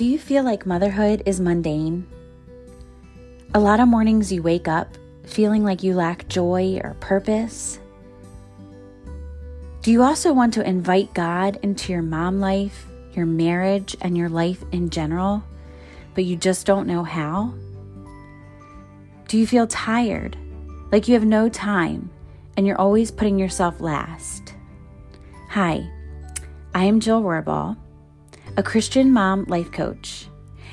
Do you feel like motherhood is mundane? A lot of mornings you wake up feeling like you lack joy or purpose. Do you also want to invite God into your mom life, your marriage, and your life in general, but you just don't know how? Do you feel tired, like you have no time, and you're always putting yourself last? Hi, I am Jill Rohrbal a Christian mom life coach,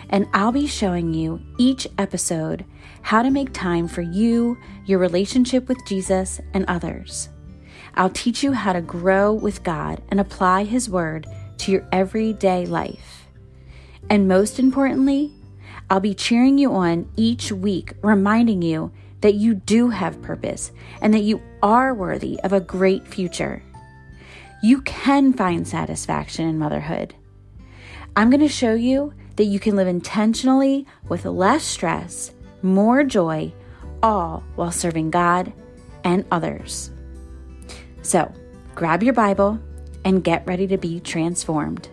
and I'll be showing you each episode how to make time for you, your relationship with Jesus, and others. I'll teach you how to grow with God and apply His Word to your everyday life. And most importantly, I'll be cheering you on each week, reminding you that you do have purpose and that you are worthy of a great future. You can find satisfaction in motherhood. I'm going to show you that you can live intentionally with less stress, more joy, all while serving God and others. So, grab your Bible and get ready to be transformed.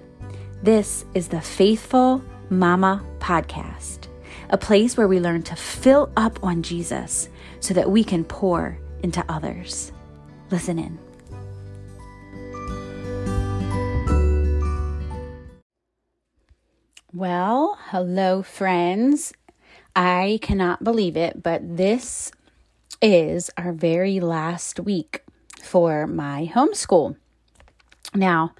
This is the Faithful Mama Podcast, a place where we learn to fill up on Jesus so that we can pour into others. Listen in. Well, hello, friends. I cannot believe it, but this is our very last week for my homeschool. Now,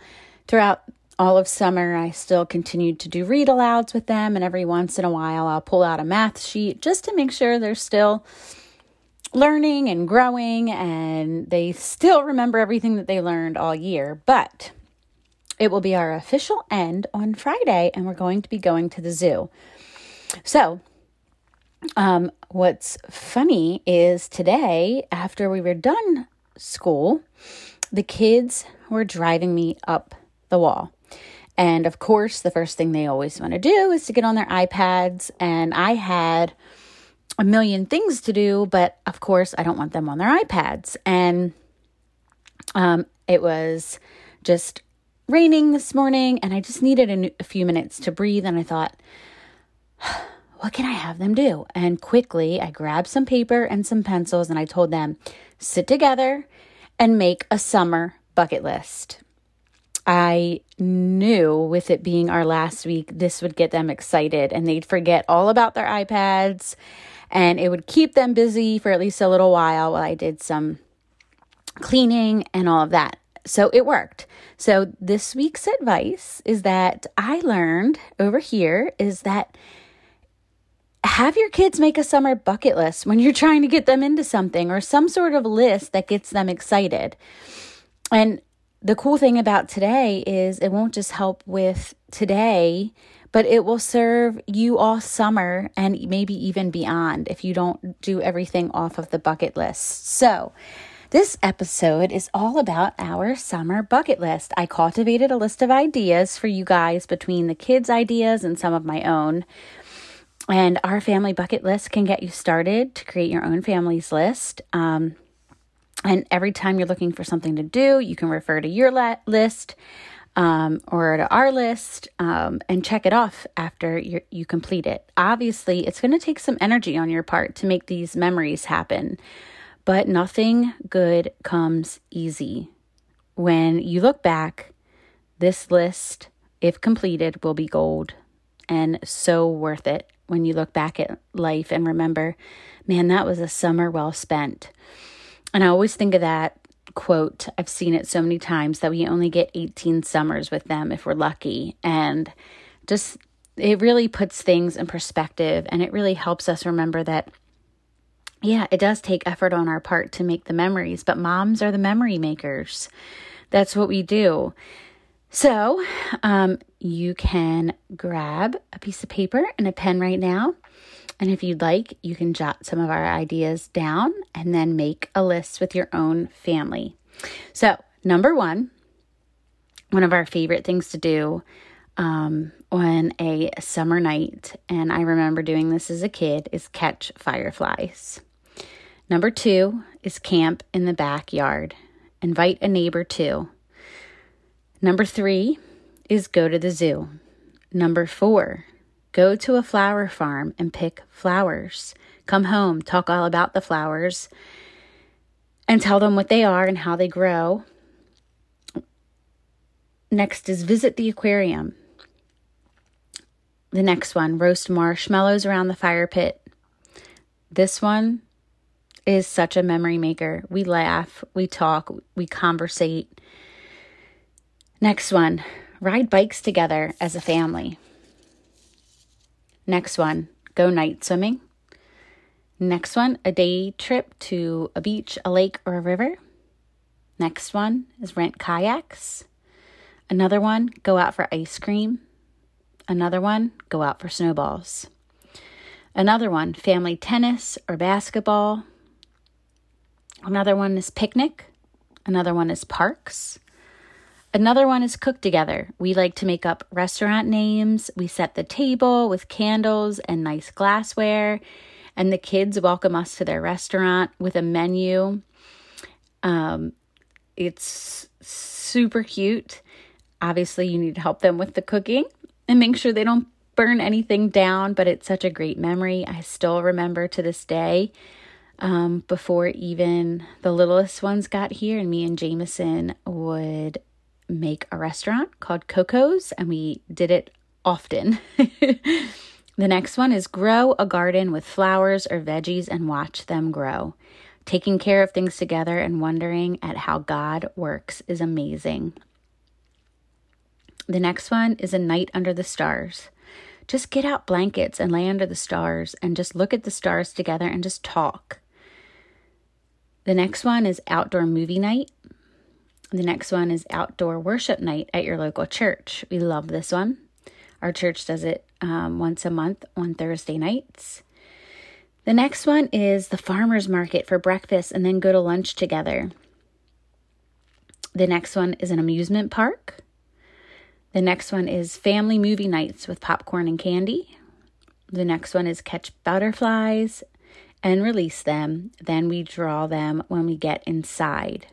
throughout all of summer, I still continued to do read alouds with them, and every once in a while, I'll pull out a math sheet just to make sure they're still learning and growing and they still remember everything that they learned all year. But it will be our official end on Friday, and we're going to be going to the zoo. So, um, what's funny is today, after we were done school, the kids were driving me up the wall. And of course, the first thing they always want to do is to get on their iPads. And I had a million things to do, but of course, I don't want them on their iPads. And um, it was just raining this morning and I just needed a, a few minutes to breathe. And I thought, what can I have them do? And quickly, I grabbed some paper and some pencils and I told them, sit together and make a summer bucket list. I knew with it being our last week, this would get them excited and they'd forget all about their iPads and it would keep them busy for at least a little while while I did some cleaning and all of that so it worked. So this week's advice is that I learned over here is that have your kids make a summer bucket list when you're trying to get them into something or some sort of list that gets them excited. And the cool thing about today is it won't just help with today, but it will serve you all summer and maybe even beyond if you don't do everything off of the bucket list. So, this episode is all about our summer bucket list. I cultivated a list of ideas for you guys between the kids' ideas and some of my own. And our family bucket list can get you started to create your own family's list. Um, and every time you're looking for something to do, you can refer to your la- list um, or to our list um, and check it off after you you complete it. Obviously, it's going to take some energy on your part to make these memories happen. But nothing good comes easy. When you look back, this list, if completed, will be gold and so worth it when you look back at life and remember, man, that was a summer well spent. And I always think of that quote. I've seen it so many times that we only get 18 summers with them if we're lucky. And just, it really puts things in perspective and it really helps us remember that yeah, it does take effort on our part to make the memories, but moms are the memory makers. That's what we do. So, um, you can grab a piece of paper and a pen right now. And if you'd like, you can jot some of our ideas down and then make a list with your own family. So, number one, one of our favorite things to do um, on a summer night, and I remember doing this as a kid, is catch fireflies. Number two is camp in the backyard. Invite a neighbor too. Number three is go to the zoo. Number four, go to a flower farm and pick flowers. Come home, talk all about the flowers, and tell them what they are and how they grow. Next is visit the aquarium. The next one, roast marshmallows around the fire pit. This one is such a memory maker. We laugh, we talk, we conversate. Next one, ride bikes together as a family. Next one, go night swimming. Next one, a day trip to a beach, a lake, or a river. Next one is rent kayaks. Another one, go out for ice cream. Another one, go out for snowballs. Another one, family tennis or basketball. Another one is picnic. Another one is parks. Another one is cook together. We like to make up restaurant names. We set the table with candles and nice glassware and the kids welcome us to their restaurant with a menu. Um, it's super cute. Obviously, you need to help them with the cooking and make sure they don't burn anything down, but it's such a great memory. I still remember to this day um, before even the littlest ones got here, and me and Jameson would make a restaurant called Coco's, and we did it often. The next one is grow a garden with flowers or veggies and watch them grow. Taking care of things together and wondering at how God works is amazing. The next one is a night under the stars. Just get out blankets and lay under the stars and just look at the stars together and just talk. The next one is outdoor movie night. The next one is outdoor worship night at your local church. We love this one. Our church does it um, once a month on Thursday nights. The next one is the farmer's market for breakfast and then go to lunch together. The next one is an amusement park. The next one is family movie nights with popcorn and candy. The next one is catch butterflies and release them. Then we draw them when we get inside.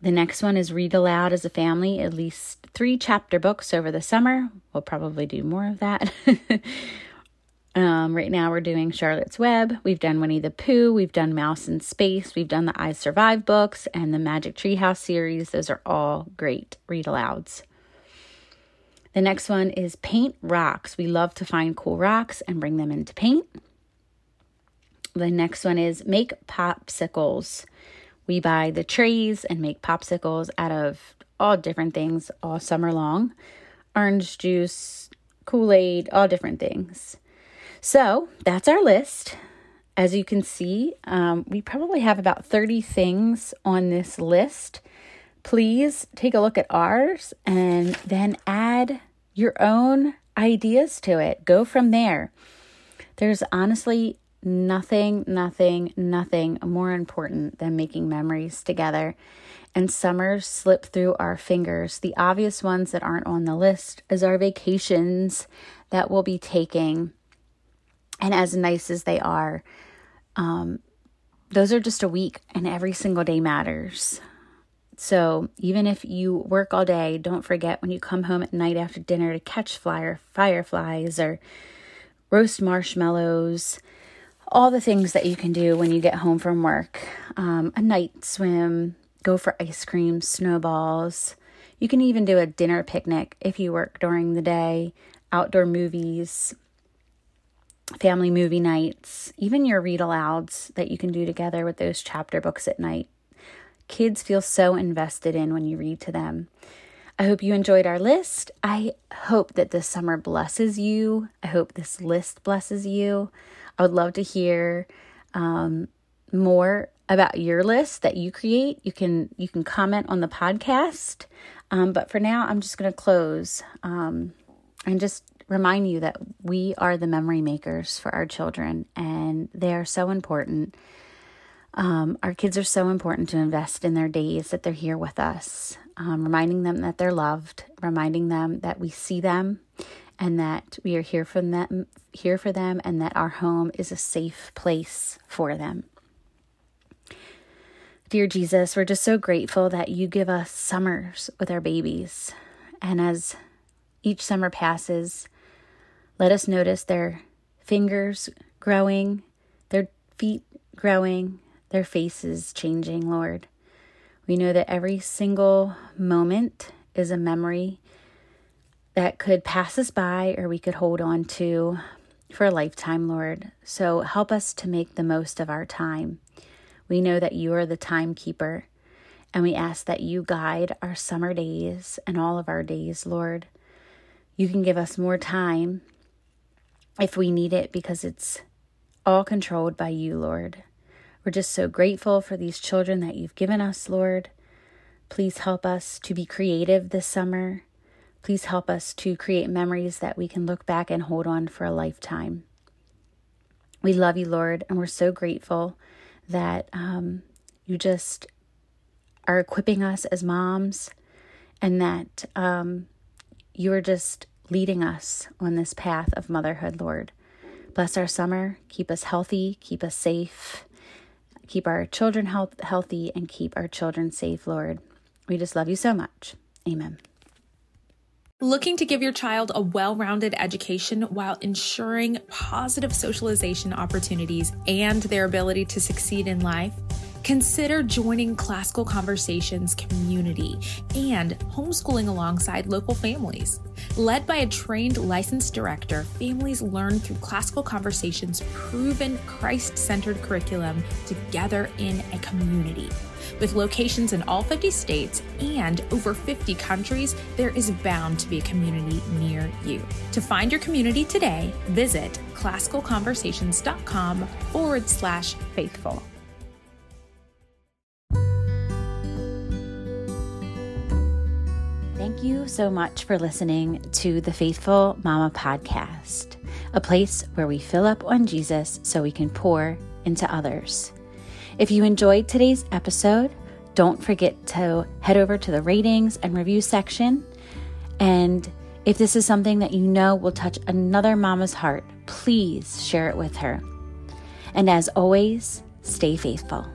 The next one is read aloud as a family, at least three chapter books over the summer. We'll probably do more of that. um, right now, we're doing Charlotte's Web. We've done Winnie the Pooh. We've done Mouse in Space. We've done the I Survived books and the Magic Treehouse series. Those are all great read alouds. The next one is paint rocks. We love to find cool rocks and bring them into paint. The next one is make popsicles. We buy the trays and make popsicles out of all different things all summer long orange juice, Kool Aid, all different things. So that's our list. As you can see, um, we probably have about 30 things on this list. Please take a look at ours and then add your own ideas to it. Go from there. There's honestly nothing, nothing, nothing more important than making memories together. And summers slip through our fingers. The obvious ones that aren't on the list is our vacations that we'll be taking. And as nice as they are, um, those are just a week, and every single day matters. So even if you work all day, don't forget when you come home at night after dinner to catch flyer fireflies or roast marshmallows all the things that you can do when you get home from work um, a night swim, go for ice cream, snowballs. You can even do a dinner picnic if you work during the day, outdoor movies, family movie nights, even your read alouds that you can do together with those chapter books at night. Kids feel so invested in when you read to them. I hope you enjoyed our list. I hope that this summer blesses you. I hope this list blesses you. I would love to hear um, more about your list that you create. You can you can comment on the podcast. Um, but for now, I'm just going to close um, and just remind you that we are the memory makers for our children, and they are so important. Um, our kids are so important to invest in their days that they're here with us, um, reminding them that they're loved, reminding them that we see them and that we are here for them here for them and that our home is a safe place for them. Dear Jesus, we're just so grateful that you give us summers with our babies. And as each summer passes, let us notice their fingers growing, their feet growing, their faces changing, Lord. We know that every single moment is a memory that could pass us by or we could hold on to for a lifetime, Lord. So help us to make the most of our time. We know that you are the timekeeper, and we ask that you guide our summer days and all of our days, Lord. You can give us more time if we need it because it's all controlled by you, Lord. We're just so grateful for these children that you've given us, Lord. Please help us to be creative this summer. Please help us to create memories that we can look back and hold on for a lifetime. We love you, Lord, and we're so grateful that um, you just are equipping us as moms and that um, you are just leading us on this path of motherhood, Lord. Bless our summer, keep us healthy, keep us safe, keep our children health, healthy, and keep our children safe, Lord. We just love you so much. Amen. Looking to give your child a well rounded education while ensuring positive socialization opportunities and their ability to succeed in life? Consider joining Classical Conversations community and homeschooling alongside local families. Led by a trained licensed director, families learn through Classical Conversations' proven Christ centered curriculum together in a community. With locations in all 50 states and over 50 countries, there is bound to be a community near you. To find your community today, visit classicalconversations.com forward slash faithful. Thank you so much for listening to the Faithful Mama podcast, a place where we fill up on Jesus so we can pour into others. If you enjoyed today's episode, don't forget to head over to the ratings and review section. And if this is something that you know will touch another mama's heart, please share it with her. And as always, stay faithful.